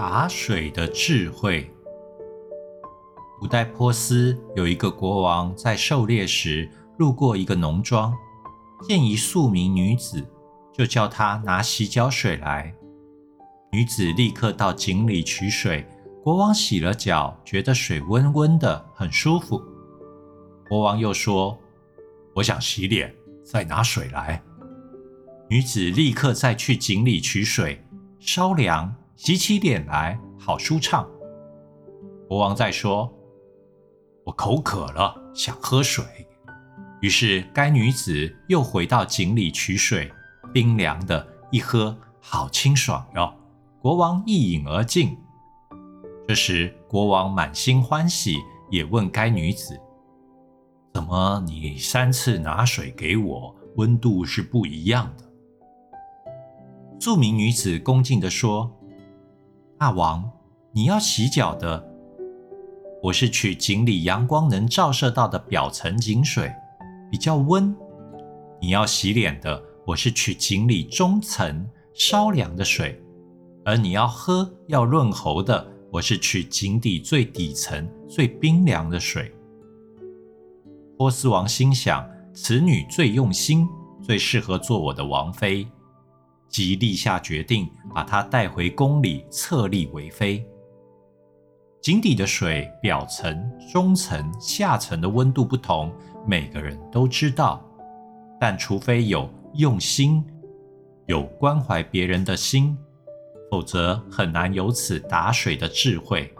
打水的智慧。古代波斯有一个国王，在狩猎时路过一个农庄，见一素名女子，就叫她拿洗脚水来。女子立刻到井里取水，国王洗了脚，觉得水温温的，很舒服。国王又说：“我想洗脸，再拿水来。”女子立刻再去井里取水，烧凉，洗起脸来，好舒畅。国王再说。我口渴了，想喝水。于是该女子又回到井里取水，冰凉的，一喝好清爽哟。国王一饮而尽。这时国王满心欢喜，也问该女子：“怎么你三次拿水给我，温度是不一样的？”著名女子恭敬地说：“大王，你要洗脚的。”我是取井里阳光能照射到的表层井水，比较温。你要洗脸的，我是取井里中层稍凉的水；而你要喝要润喉的，我是取井底最底层最冰凉的水。波斯王心想，此女最用心，最适合做我的王妃，即立下决定，把她带回宫里册立为妃。井底的水表层、中层、下层的温度不同，每个人都知道。但除非有用心、有关怀别人的心，否则很难有此打水的智慧。